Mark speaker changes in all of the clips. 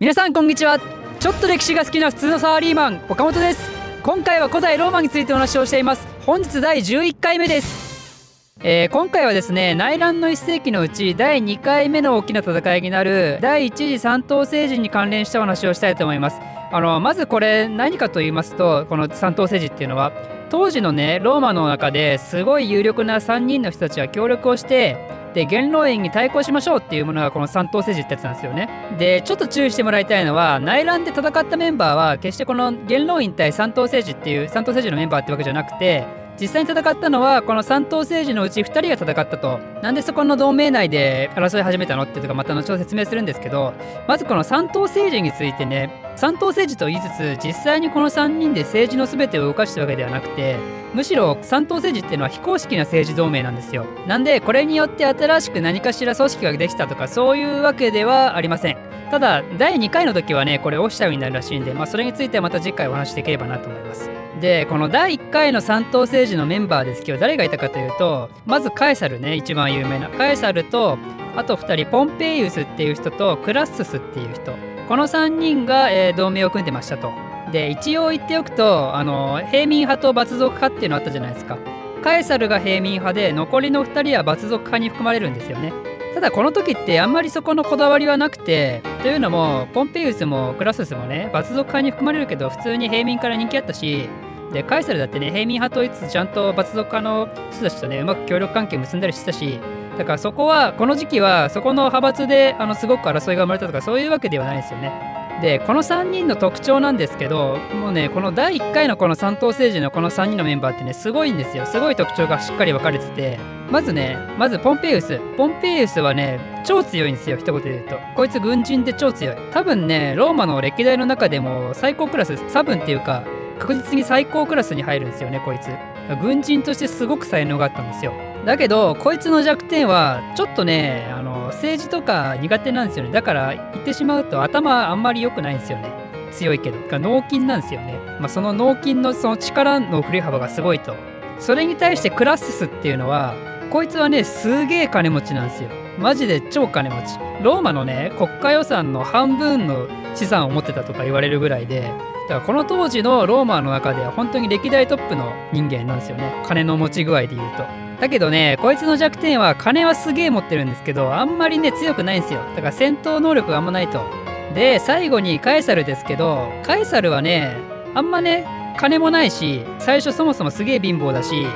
Speaker 1: 皆さんこんにちは。ちょっと歴史が好きな普通のサラリーマン岡本です。今回は古代ローマについてお話をしています。本日第11回目です。えー、今回はですね内乱の1世紀のうち第2回目の大きな戦いになる第一次三島政治に関連したお話をしたいと思います。あのまずこれ何かと言いますとこの三島政治っていうのは当時のねローマの中ですごい有力な3人の人たちは協力をしてで元老院に対抗しましょうっていうものがこの三党政治ってやつなんですよね。でちょっと注意してもらいたいのは内乱で戦ったメンバーは決してこの元老院対三党政治っていう三党政治のメンバーってわけじゃなくて実際に戦ったのはこの三党政治のうち2人が戦ったと。なんでそこの同盟内で争い始めたのっていうとかまた後ほど説明するんですけどまずこの三党政治についてね三党政治と言いつつ実際にこの3人で政治の全てを動かしたわけではなくてむしろ三党政治っていうのは非公式な政治同盟なんですよ。なんでこれによって新しく何かしら組織ができたとかそういうわけではありません。ただ第2回の時はねこれオフィシャルになるらしいんで、まあ、それについてはまた次回お話しできればなと思います。でこの第1回の三党政治のメンバーです。けど誰がいたかというとまずカエサルね一番有名な。カエサルとあと2人ポンペイウスっていう人とクラッススっていう人。この3人が、えー、同盟を組んでましたと。で一応言っておくとあの平民派と罰族派っていうのあったじゃないですか。カエサルが平民派で残りの2人は罰族派に含まれるんですよね。ただこの時ってあんまりそこのこだわりはなくてというのもポンペイウスもクラススもね罰族派に含まれるけど普通に平民から人気あったしでカエサルだってね平民派といつつちゃんと罰族派の人たちとねうまく協力関係結んだりしてたしだからそこはこの時期はそこの派閥であのすごく争いが生まれたとかそういうわけではないですよね。でこの3人の特徴なんですけどもうねこの第1回のこの三党政治のこの3人のメンバーってねすごいんですよ。すごい特徴がしっかり分かれてて。まずねまずポンペイウス。ポンペイウスはね超強いんですよ一言で言うと。こいつ軍人で超強い。多分ねローマの歴代の中でも最高クラスサブンっていうか確実に最高クラスに入るんですよねこいつ。軍人としてすごく才能があったんですよ。だけどこいつの弱点はちょっとねあの政治とか苦手なんですよね。だから言ってしまうと頭あんまり良くないんですよね。強いけど。脳筋なんですよね、まあ、その脳筋のその力の振り幅がすごいと。それに対してクラッシスっていうのはこいつはねすげえ金持ちなんですよ。マジで超金持ち。ローマのね国家予算の半分の資産を持ってたとか言われるぐらいでだからこの当時のローマの中では本当に歴代トップの人間なんですよね。金の持ち具合で言うと。だけどねこいつの弱点は金はすげえ持ってるんですけどあんまりね強くないんですよ。だから戦闘能力があんまないと。で最後にカエサルですけどカエサルはねあんまね金もないし最初そもそもすげえ貧乏だし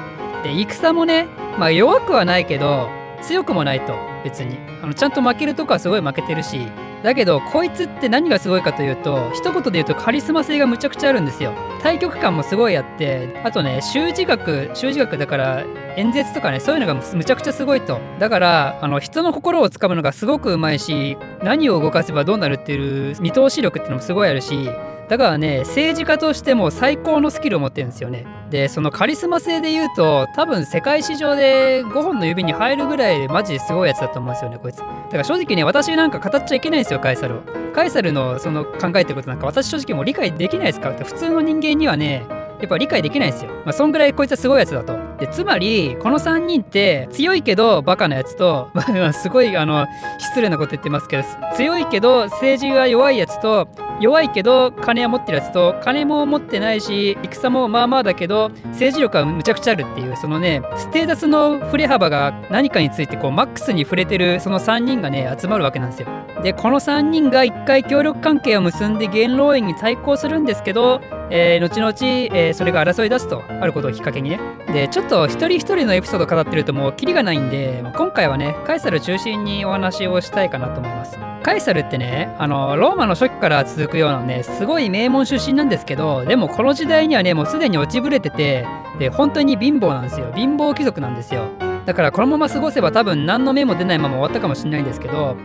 Speaker 1: で戦もねまあ弱くはないけど強くもないと別に。あのちゃんと負けるとこはすごい負けてるし。だけどこいつって何がすごいかというと一言で言うとカリスマ性がむちゃくちゃあるんですよ。対局感もすごいあってあとね習字学習字学だから演説とかねそういうのがむちゃくちゃすごいと。だからあの人の心をつかむのがすごくうまいし何を動かせばどうなるっていう見通し力っていうのもすごいあるしだからね政治家としても最高のスキルを持ってるんですよね。でそのカリスマ性で言うと多分世界史上で5本の指に入るぐらいマジですごいやつだと思うんですよねこいつ。だから正直ね私なんか語っちゃいけないんですよカエサルを。カエサルのその考えてることなんか私正直もう理解できないですから普通の人間にはねやっぱ理解できないですよ。まあ、そんぐらいこいつはすごいやつだと。で、つまり、この3人って強いけどバカなやつと、まあ、すごいあの失礼なこと言ってますけど、強いけど政治が弱いやつと、弱いけど金は持ってるやつと金も持ってないし戦もまあまあだけど政治力はむちゃくちゃあるっていうそのねステータスの振れ幅が何かについてこうマックスに触れてるその3人がね集まるわけなんですよ。でこの3人が1回協力関係を結んで元老院に対抗するんですけど、えー、後々、えー、それが争い出すとあることをきっかけにね。でちょっと一人一人のエピソード語ってるともうキリがないんで今回はねカエサル中心にお話をしたいかなと思います。カエサルってねあのローマの初期から続くようなねすごい名門出身なんですけどでもこの時代にはねもうすでに落ちぶれててで本当に貧乏なんですよ。貧乏貴族なんですよ。だからこのまま過ごせば多分何の目も出ないまま終わったかもしれないんですけど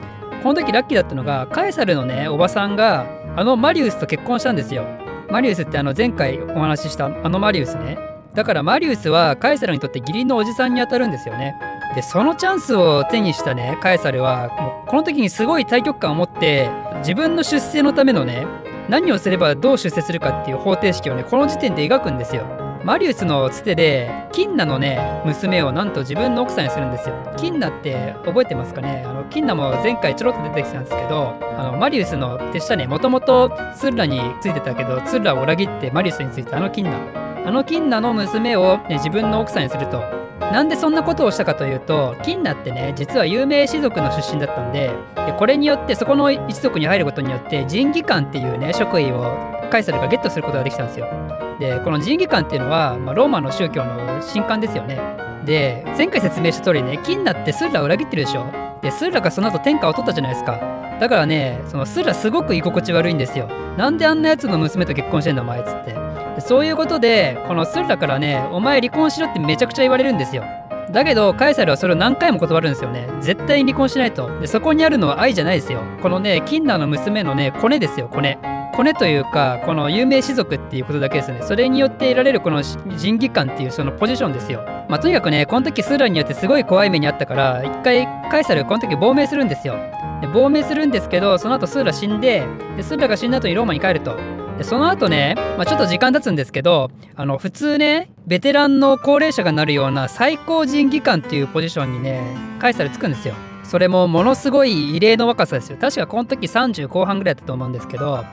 Speaker 1: この時ラッキーだったのがカエサルのねおばさんがあのマリウスと結婚したんですよ。マリウスってあの前回お話ししたあのマリウスねだからマリウスはカエサルにとって義理のおじさんにあたるんですよねでそのチャンスを手にしたねカエサルはもうこの時にすごい対局感を持って自分の出世のためのね何をすればどう出世するかっていう方程式をねこの時点で描くんですよ。マリウスのつてでキンナのね娘をなんと自分の奥さんにするんですよ。キンナって覚えてますかね？あのキンナも前回ちょろっと出てきたんですけどあのマリウスの手下ねもともとツッラについてたけどツッラを裏切ってマリウスについたあのキンナ。あのキンナの娘を、ね、自分の奥さんにすると。なんでそんなことをしたかというとキンナってね実は有名士族の出身だったんででこれによってそこの一族に入ることによって仁義官っていうね職位をカイサルがゲットすることができたんですよ。でこの仁義官っていうのは、まあ、ローマの宗教の神官ですよね。で前回説明した通りねキンナってスーラを裏切ってるでしょ。でスーラがその後天下を取ったじゃないですか。だからねそのスーラすごく居心地悪いんですよ。なんであんなやつの娘と結婚してんだお前っつって。でそういうことでこのスーラからねお前離婚しろってめちゃくちゃ言われるんですよ。だけどカエサルはそれを何回も断るんですよね。絶対に離婚しないと。でそこにあるのは愛じゃないですよ。このねキンナの娘のねコネですよコネ。コネというかこの有名士族っていうことだけですね。それによって得られるこの仁義官っていうそのポジションですよ。まあとにかくねこの時スーラによってすごい怖い目にあったから一回カエサルこの時亡命するんですよ。で亡命するんですけどその後スーラ死んででスーラが死んだ後にローマに帰ると。でその後ね、まあ、ちょっと時間経つんですけどあの普通ねベテランの高齢者がなるような最高人義官っていうポジションにねカエサルつくんですよ。それもものすごい異例の若さですよ。確かこの時30後半ぐらいだったと思うんですけど。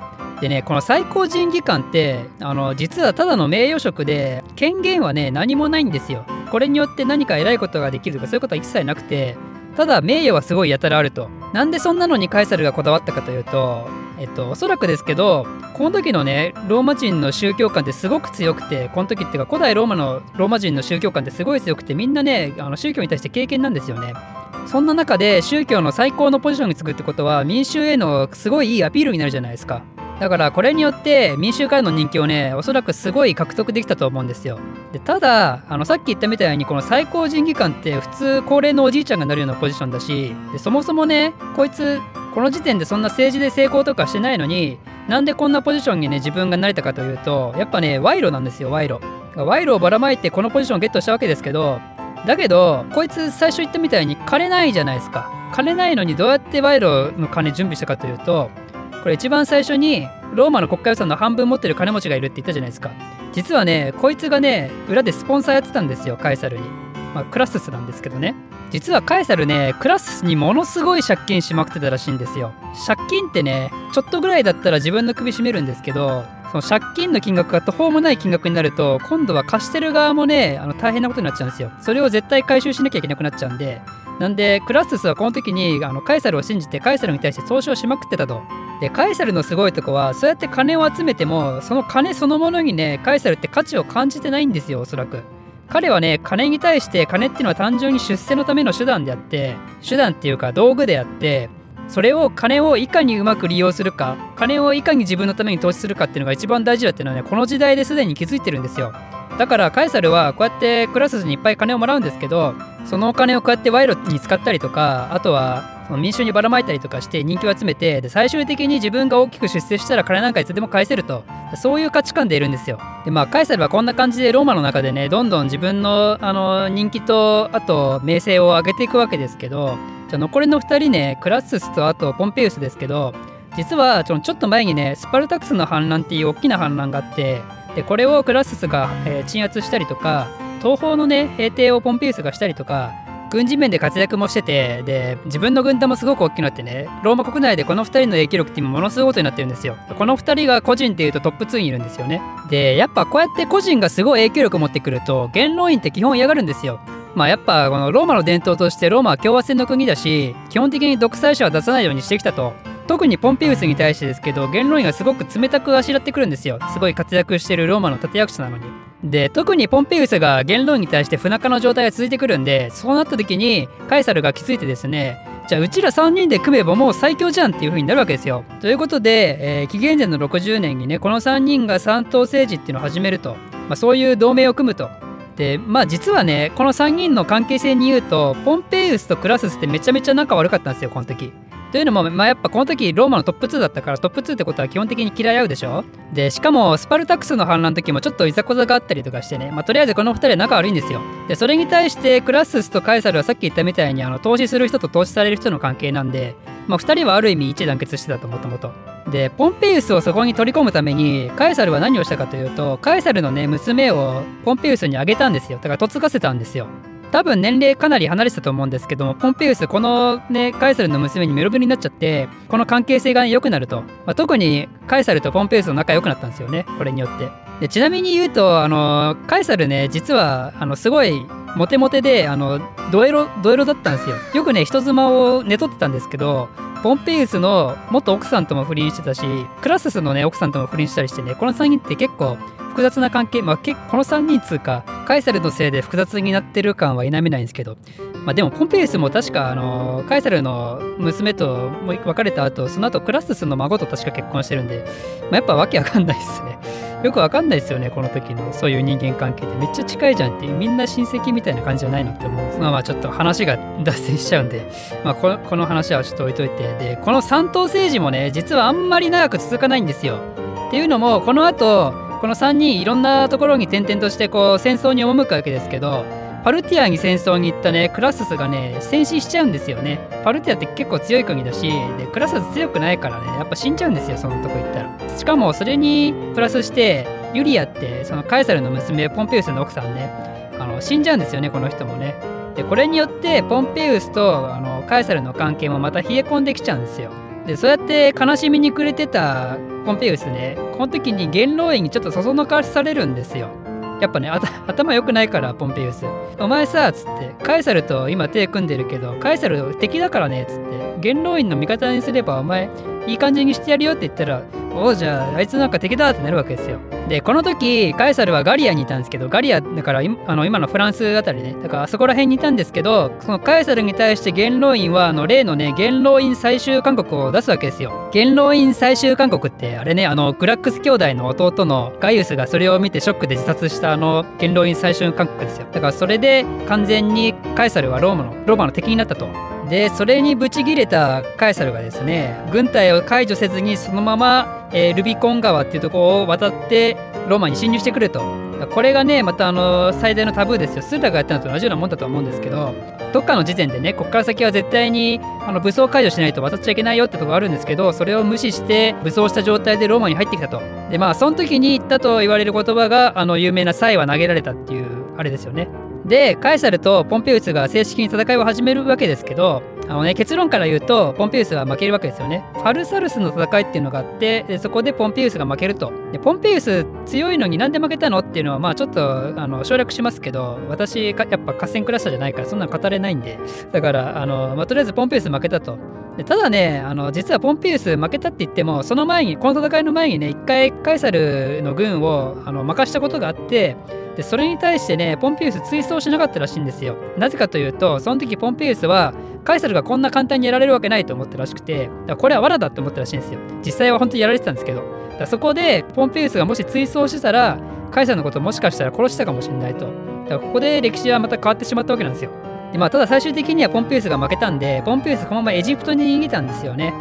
Speaker 1: でねこの最高人義官ってあの実はただの名誉職で権限はね何もないんですよ。これによって何か偉いことができるとかそういうことは一切なくてただ名誉はすごいやたらあると。なんでそんなのにカエサルがこだわったかというとえっとおそらくですけどこの時のねローマ人の宗教観ってすごく強くてこの時っていうか古代ローマのローマ人の宗教観ってすごい強くてみんなねあの宗教に対して経験なんですよね。そんな中で宗教の最高のポジションにつくってことは民衆へのすごいいいアピールになるじゃないですか。だからこれによって民衆からの人気をねおそらくすごい獲得できたと思うんですよ。でただあのさっき言ったみたいにこの最高人義官って普通高齢のおじいちゃんがなるようなポジションだしでそもそもねこいつこの時点でそんな政治で成功とかしてないのになんでこんなポジションにね自分がなれたかというとやっぱね賄賂なんですよ賄賂。賄賂をばらまいてこのポジションをゲットしたわけですけどだけどこいつ最初言ったみたいに金ないじゃないですか。金ないのにどうやって賄賂の金準備したかというとこれ一番最初にローマの国家予算の半分持ってる金持ちがいるって言ったじゃないですか。実はねこいつがね裏でスポンサーやってたんですよカエサルに。まあクラススなんですけどね。実はカエサルねクラスにものすごい借金しまくってたらしいんですよ。借金ってねちょっとぐらいだったら自分の首絞めるんですけどその借金の金額が途方もない金額になると今度は貸してる側もねあの大変なことになっちゃうんですよ。それを絶対回収しなきゃいけなくなっちゃうんで。なんでクラススはこの時にあのカエサルを信じてカエサルに対して投資をしまくってたと。でカエサルのすごいとこはそうやって金を集めてもその金そのものにねカエサルって価値を感じてないんですよおそらく。彼はね金に対して金っていうのは単純に出世のための手段であって手段っていうか道具であってそれを金をいかにうまく利用するか金をいかに自分のために投資するかっていうのが一番大事だっていうのはねこの時代ですでに気づいてるんですよ。だからカエサルはこうやってクラスにいっぱい金をもらうんですけどそのお金をこうやって賄賂に使ったりとかあとはその民衆にばらまいたりとかして人気を集めてで最終的に自分が大きく出世したら金なんかいつでも返せると。そういう価値観でいるんですよ。でまあカエサルはこんな感じでローマの中でねどんどん自分のあの人気とあと名声を上げていくわけですけどじゃあ残りの2人ねクラッススとあとポンペウスですけど実はちょっと前にねスパルタクスの反乱っていう大きな反乱があってでこれをクラッススが、えー、鎮圧したりとか東方のね平定をポンペウスがしたりとか軍事面で活躍もしててで自分の軍団もすごく大きくなってねローマ国内でこの2人の影響力って今ものすごいことになってるんですよ。この2人が個人っていうとトップ2にいるんですよね。でやっぱこうやって個人がすごい影響力を持ってくると元老院って基本嫌がるんですよ。まあやっぱこのローマの伝統としてローマは共和制の国だし基本的に独裁者は出さないようにしてきたと特にポンペウスに対してですけど元老院がすごく冷たくあしらってくるんですよすごい活躍してるローマの立役者なのにで特にポンペウスが元老院に対して不仲の状態が続いてくるんでそうなった時にカエサルが気づいてですねじゃあうちら3人で組めばもう最強じゃんっていう風になるわけですよ。ということで、えー、紀元前の60年にねこの3人が三党政治っていうのを始めると、まあ、そういう同盟を組むと。でまあ実はねこの3人の関係性に言うとポンペイウスとクラススってめちゃめちゃ仲悪かったんですよこの時。というのも、まあ、やっぱこの時ローマのトップ2だったからトップ2ってことは基本的に嫌い合うでしょ？でしかもスパルタクスの反乱の時もちょっといざこざがあったりとかしてね、まあ、とりあえずこの2人は仲悪いんですよ。でそれに対してクラススとカエサルはさっき言ったみたいにあの投資する人と投資される人の関係なんで、まあ、2人はある意味一致団結してたともともと。でポンペイウスをそこに取り込むためにカエサルは何をしたかというとカエサルのね娘をポンペイウスにあげたんですよ。だから嫁がせたんですよ。多分年齢かなり離れてたと思うんですけどもポンペウスこのねカエサルの娘にメロメロになっちゃってこの関係性が良くなると、まあ、特にカエサルとポンペウスの仲良くなったんですよねこれによって。でちなみに言うとあのカエサルね実はあのすごいモテモテであのドエロドエロだったんですよ。よくね人妻を寝取ってたんですけどポンペイウスの元奥さんとも不倫してたしクラススのね奥さんとも不倫したりしてねこの3人って結構複雑な関係、まあ、この3人つうかカエサルのせいで複雑になってる感は否めないんですけど、まあ、でもポンペイスも確かあのカエサルの娘と別れた後その後クラススの孫と確か結婚してるんで、まあ、やっぱわけわかんないですね。よくわかんないですよねこの時の。そういう人間関係でめっちゃ近いじゃんってみんな親戚みたいな感じじゃないのって思うまあまあちょっと話が脱線しちゃうんで、まあ、このこの話はちょっと置いといて。でこの三党政治もね実はあんまり長く続かないんですよ。っていうのもこの後この3人いろんなところに転々としてこう戦争に赴くわけですけどパルティアに戦争に行ったねクラススがね戦死しちゃうんですよね。パルティアって結構強い国だしでクラスス強くないからねやっぱ死んじゃうんですよそのとこ行ったら。しかもそれにプラスしてユリアってそのカエサルの娘ポンペウスの奥さんねあの死んじゃうんですよねこの人もね。でこれによってポンペウスとあのカエサルの関係もまた冷え込んできちゃうんですよ。でそうやって悲しみに暮れてたポンペイウスねこの時に元老院にちょっとそそのかされるんですよ。やっぱね頭良くないからポンペイウス。お前さっつってカエサルと今手組んでるけどカエサル敵だからねつって元老院の味方にすればお前いい感じにしてやるよって言ったらおじゃああいつなんか敵だってなるわけですよ。でこの時カエサルはガリアにいたんですけどガリアだからあの今のフランスあたりね。だからあそこら辺にいたんですけどそのカエサルに対して元老院はあの例のね元老院最終勧告を出すわけですよ。元老院最終勧告ってあれねあのグラックス兄弟の弟のガイウスがそれを見てショックで自殺したあの元老院最終勧告ですよ。だからそれで完全にカエサルはローマのローマの敵になったと。でそれにブチギレたカエサルがですね軍隊を解除せずにそのまま、えー、ルビコン川っていうところを渡ってローマに侵入してくると。これがねまたあの最大のタブーですよ。スーダがやったのと同じようなもんだと思うんですけどどっかの時点でねこっから先は絶対にあの武装解除しないと渡っちゃいけないよってとこあるんですけどそれを無視して武装した状態でローマに入ってきたと。でまあその時に言ったと言われる言葉があの有名な「サイは投げられた」っていうあれですよね。でカエサルとポンペウスが正式に戦いを始めるわけですけどあの、ね、結論から言うとポンペウスは負けるわけですよね。ファルサルスの戦いっていうのがあってでそこでポンペウスが負けると。でポンペウス強いのになんで負けたのっていうのはまあちょっとあの省略しますけど私やっぱ合戦クラスターじゃないからそんなの語れないんでだからあの、まあ、とりあえずポンペウス負けたと。でただねあの実はポンペウス負けたって言ってもその前にこの戦いの前にね一回カエサルの軍をあの任したことがあってでそれに対してねポンペウス追走しなかったらしいんですよ。なぜかというとその時ポンペウスはカエサルがこんな簡単にやられるわけないと思ったらしくてこれは罠だって思ったらしいんですよ。実際は本当にやられてたんですけど。だそこでポンペウスがもし追走してたらカエサルのことをもしかしたら殺したかもしれないと。だからここで歴史はまた変わってしまったわけなんですよ。でまあただ最終的にはポンペウスが負けたんでポンペウスこのままエジプトに逃げたんですよね。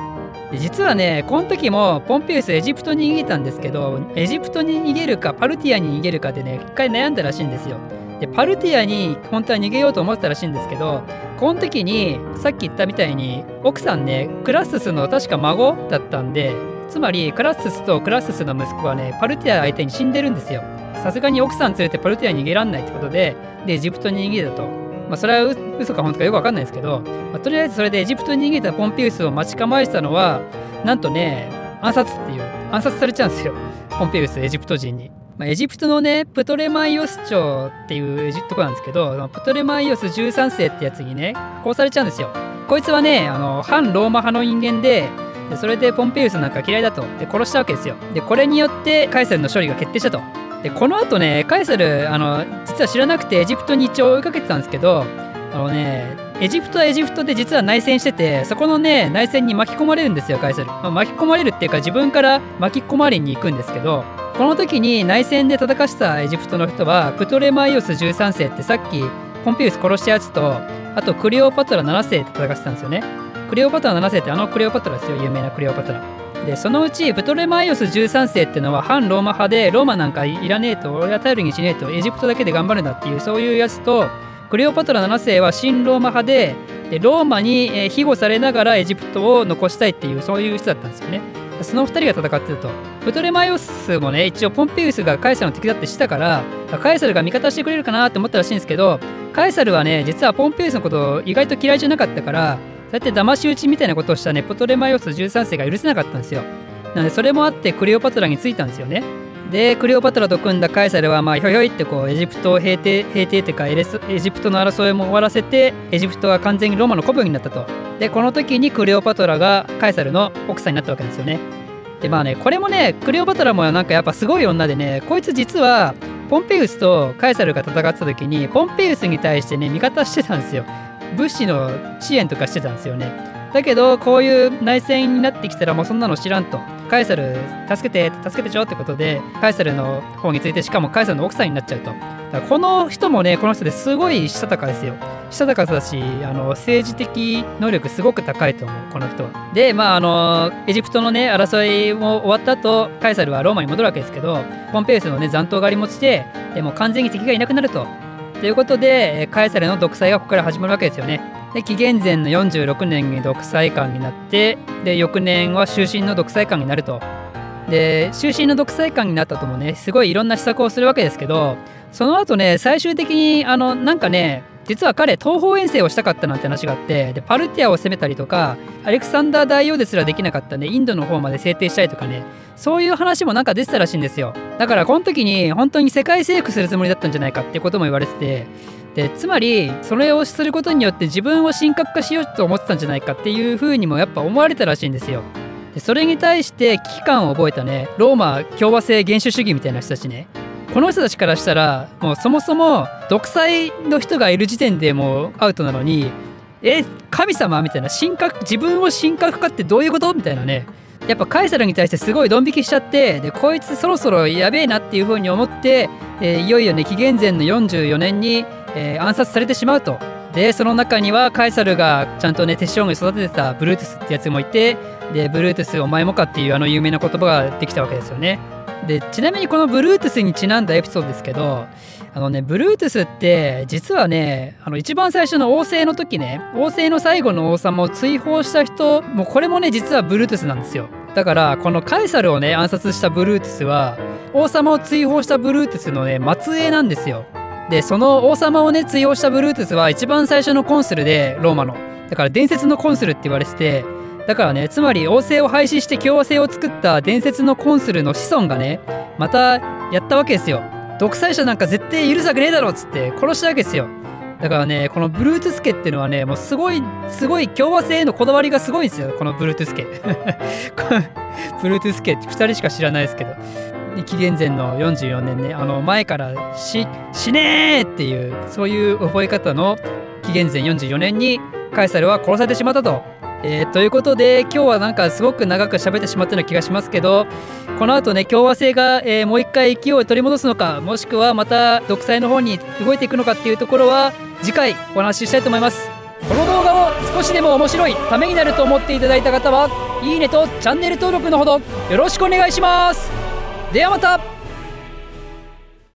Speaker 1: 実はねこの時もポンペウスエジプトに逃げたんですけどエジプトに逃げるかパルティアに逃げるかでね一回悩んだらしいんですよ。でパルティアに本当は逃げようと思ってたらしいんですけどこの時にさっき言ったみたいに奥さんねクラススの確か孫だったんでつまりクラススとクラススの息子はねパルティア相手に死んでるんですよ。さすがに奥さん連れてパルティアに逃げらんないってことででエジプトに逃げたと。まあ、それは嘘か本当かよくわかんないですけど、まあ、とりあえずそれでエジプトに逃げたポンピウスを待ち構えてたのはなんとね暗殺っていう暗殺されちゃうんですよポンピウスエジプト人に。まあ、エジプトのねプトレマイオス朝っていうとこなんですけどプトレマイオス13世ってやつにね殺されちゃうんですよ。こいつはねあの反ローマ派の人間ででそれでポンペウスなんか嫌いだとで殺したわけですよ。でこれによってカエサルの処理が決定したと。でこの後ねカエサルあの実は知らなくてエジプトに一応追いかけてたんですけどあのねエジプトはエジプトで実は内戦しててそこのね内戦に巻き込まれるんですよカエサル、まあ、巻き込まれるっていうか自分から巻き込まれに行くんですけどこの時に内戦で戦したエジプトの人はプトレマイオス13世ってさっきポンペウス殺したやつとあとクレオパトラ7世って戦ってたんですよね。クレオパトラ7世ってあのクレオパトラですよ有名なクレオパトラ。でそのうちプトレマイオス13世っていうのは反ローマ派でローマなんかいらねえと俺は頼りにしねえとエジプトだけで頑張るんだっていうそういうやつとクレオパトラ7世は新ローマ派ででローマに庇護されながらエジプトを残したいっていうそういう人だったんですよね。その2人が戦ってたと。プトレマイオスもね一応ポンペウスがカエサルの敵だってしたからカエサルが味方してくれるかなって思ったらしいんですけどカエサルはね実はポンペウスのことを意外と嫌いじゃなかったからそうやって騙し討ちみたいなことをしたね、ポトレマイオス13世が許せなかったんですよ。なので、それもあってクレオパトラについたんですよね。で、クレオパトラと組んだカエサルは、まあ、ひょひょいってこう、エジプトを平定、平定っていうかエレス、エジプトの争いも終わらせて、エジプトは完全にローマの古文になったと。で、この時にクレオパトラがカエサルの奥さんになったわけですよね。で、まあね、これもね、クレオパトラもなんかやっぱすごい女でね、こいつ実は、ポンペウスとカエサルが戦った時に、ポンペウスに対してね、味方してたんですよ。物資の支援とかしてたんですよね。だけどこういう内戦になってきたらもうそんなの知らんと。カエサル助けて助けてちょってことでカエサルの方についてしかもカエサルの奥さんになっちゃうと。だからこの人もねこの人ですごいしたたかですよ。したたかだしあの政治的能力すごく高いと思うこの人は。でまああのエジプトのね争いも終わった後カエサルはローマに戻るわけですけどポンペウスのね残党狩りもしてでも完全に敵がいなくなると。ということでカエサルの独裁がここから始まるわけですよね。で紀元前の46年に独裁官になってで翌年は終身の独裁官になると。で終身の独裁官になったともねすごいいろんな施策をするわけですけどその後ね最終的にあのなんかね実は彼東方遠征をしたかったなんて話があってでパルティアを攻めたりとかアレクサンダー大王ですらできなかったねインドの方まで制定したりとかね。そういう話もなんか出てたらしいんですよ。だからこの時に本当に世界征服するつもりだったんじゃないかってことも言われててでつまりそれをすることによって自分を神格化しようと思ってたんじゃないかっていうふうにもやっぱ思われたらしいんですよ。でそれに対して危機感を覚えたねローマ共和制原始主義みたいな人たちね。この人たちからしたらもうそもそも独裁の人がいる時点でもうアウトなのにえ神様みたいな神格自分を神格化ってどういうことみたいなねやっぱカエサルに対してすごいドン引きしちゃってでこいつそろそろやべえなっていう風に思って、えー、いよいよね紀元前の44年にえー、暗殺されてしまうと。でその中にはカエサルがちゃんとね手塩に育ててたブルートゥスってやつもいてでブルートゥスお前もかっていうあの有名な言葉ができたわけですよね。でちなみにこのブルートゥスにちなんだエピソードですけどあのねブルートゥスって実はねあの一番最初の王政の時ね王政の最後の王様を追放した人もうこれもね実はブルートゥスなんですよ。だからこのカエサルをね暗殺したブルートゥスは王様を追放したブルートゥスのね末裔なんですよ。でその王様をね追放したブルートゥスは一番最初のコンスルでローマのだから伝説のコンスルって言われててだからねつまり王政を廃止して共和制を作った伝説のコンスルの子孫がねまたやったわけですよ。独裁者なんか絶対許さくねえだろっつって殺したわけですよ。だからねこのブルートゥス家っていうのはねもうすごいすごい共和制へのこだわりがすごいんですよ。このブルートゥス家 ブルートゥス家って2人しか知らないですけど。紀元前の44年ねあの前から死ねーっていうそういう覚え方の紀元前44年にカエサルは殺されてしまったと。えー、ということで今日はなんかすごく長く喋ってしまったような気がしますけどこの後ね共和制が、えー、もう一回勢いを取り戻すのかもしくはまた独裁の方に動いていくのかっていうところは次回お話ししたいと思います。この動画を少しでも面白いためになると思っていただいた方はいいねとチャンネル登録のほどよろしくお願いしますではまた